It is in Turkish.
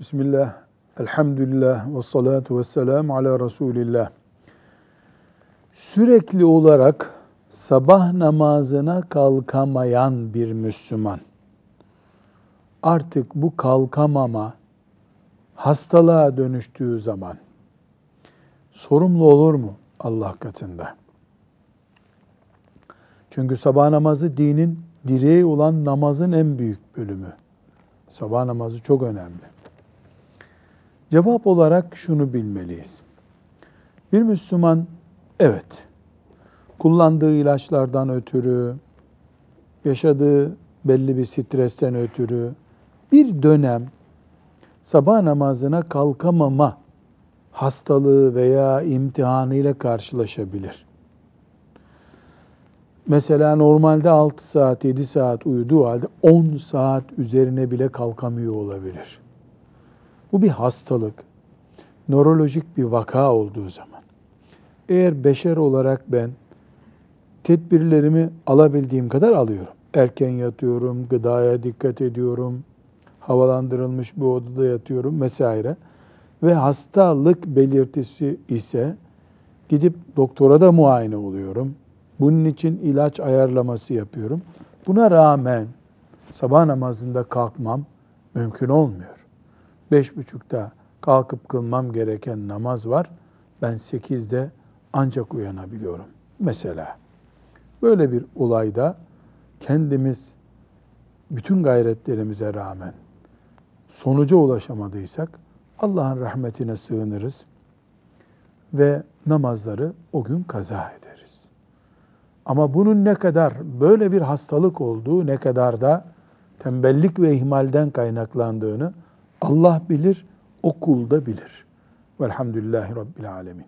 Bismillah, elhamdülillah ve salatu ve selamu ala Resulillah. Sürekli olarak sabah namazına kalkamayan bir Müslüman, artık bu kalkamama hastalığa dönüştüğü zaman sorumlu olur mu Allah katında? Çünkü sabah namazı dinin direği olan namazın en büyük bölümü. Sabah namazı çok önemli. Cevap olarak şunu bilmeliyiz. Bir Müslüman evet kullandığı ilaçlardan ötürü, yaşadığı belli bir stresten ötürü bir dönem sabah namazına kalkamama hastalığı veya imtihanıyla karşılaşabilir. Mesela normalde 6 saat, 7 saat uyuduğu halde 10 saat üzerine bile kalkamıyor olabilir. Bu bir hastalık, nörolojik bir vaka olduğu zaman. Eğer beşer olarak ben tedbirlerimi alabildiğim kadar alıyorum. Erken yatıyorum, gıdaya dikkat ediyorum, havalandırılmış bir odada yatıyorum vesaire. Ve hastalık belirtisi ise gidip doktora da muayene oluyorum. Bunun için ilaç ayarlaması yapıyorum. Buna rağmen sabah namazında kalkmam mümkün olmuyor. Beş buçukta kalkıp kılmam gereken namaz var. Ben sekizde ancak uyanabiliyorum. Mesela böyle bir olayda kendimiz bütün gayretlerimize rağmen sonuca ulaşamadıysak Allah'ın rahmetine sığınırız ve namazları o gün kaza ederiz. Ama bunun ne kadar böyle bir hastalık olduğu, ne kadar da tembellik ve ihmalden kaynaklandığını Allah bilir, o kul da bilir. Velhamdülillahi Rabbil Alemin.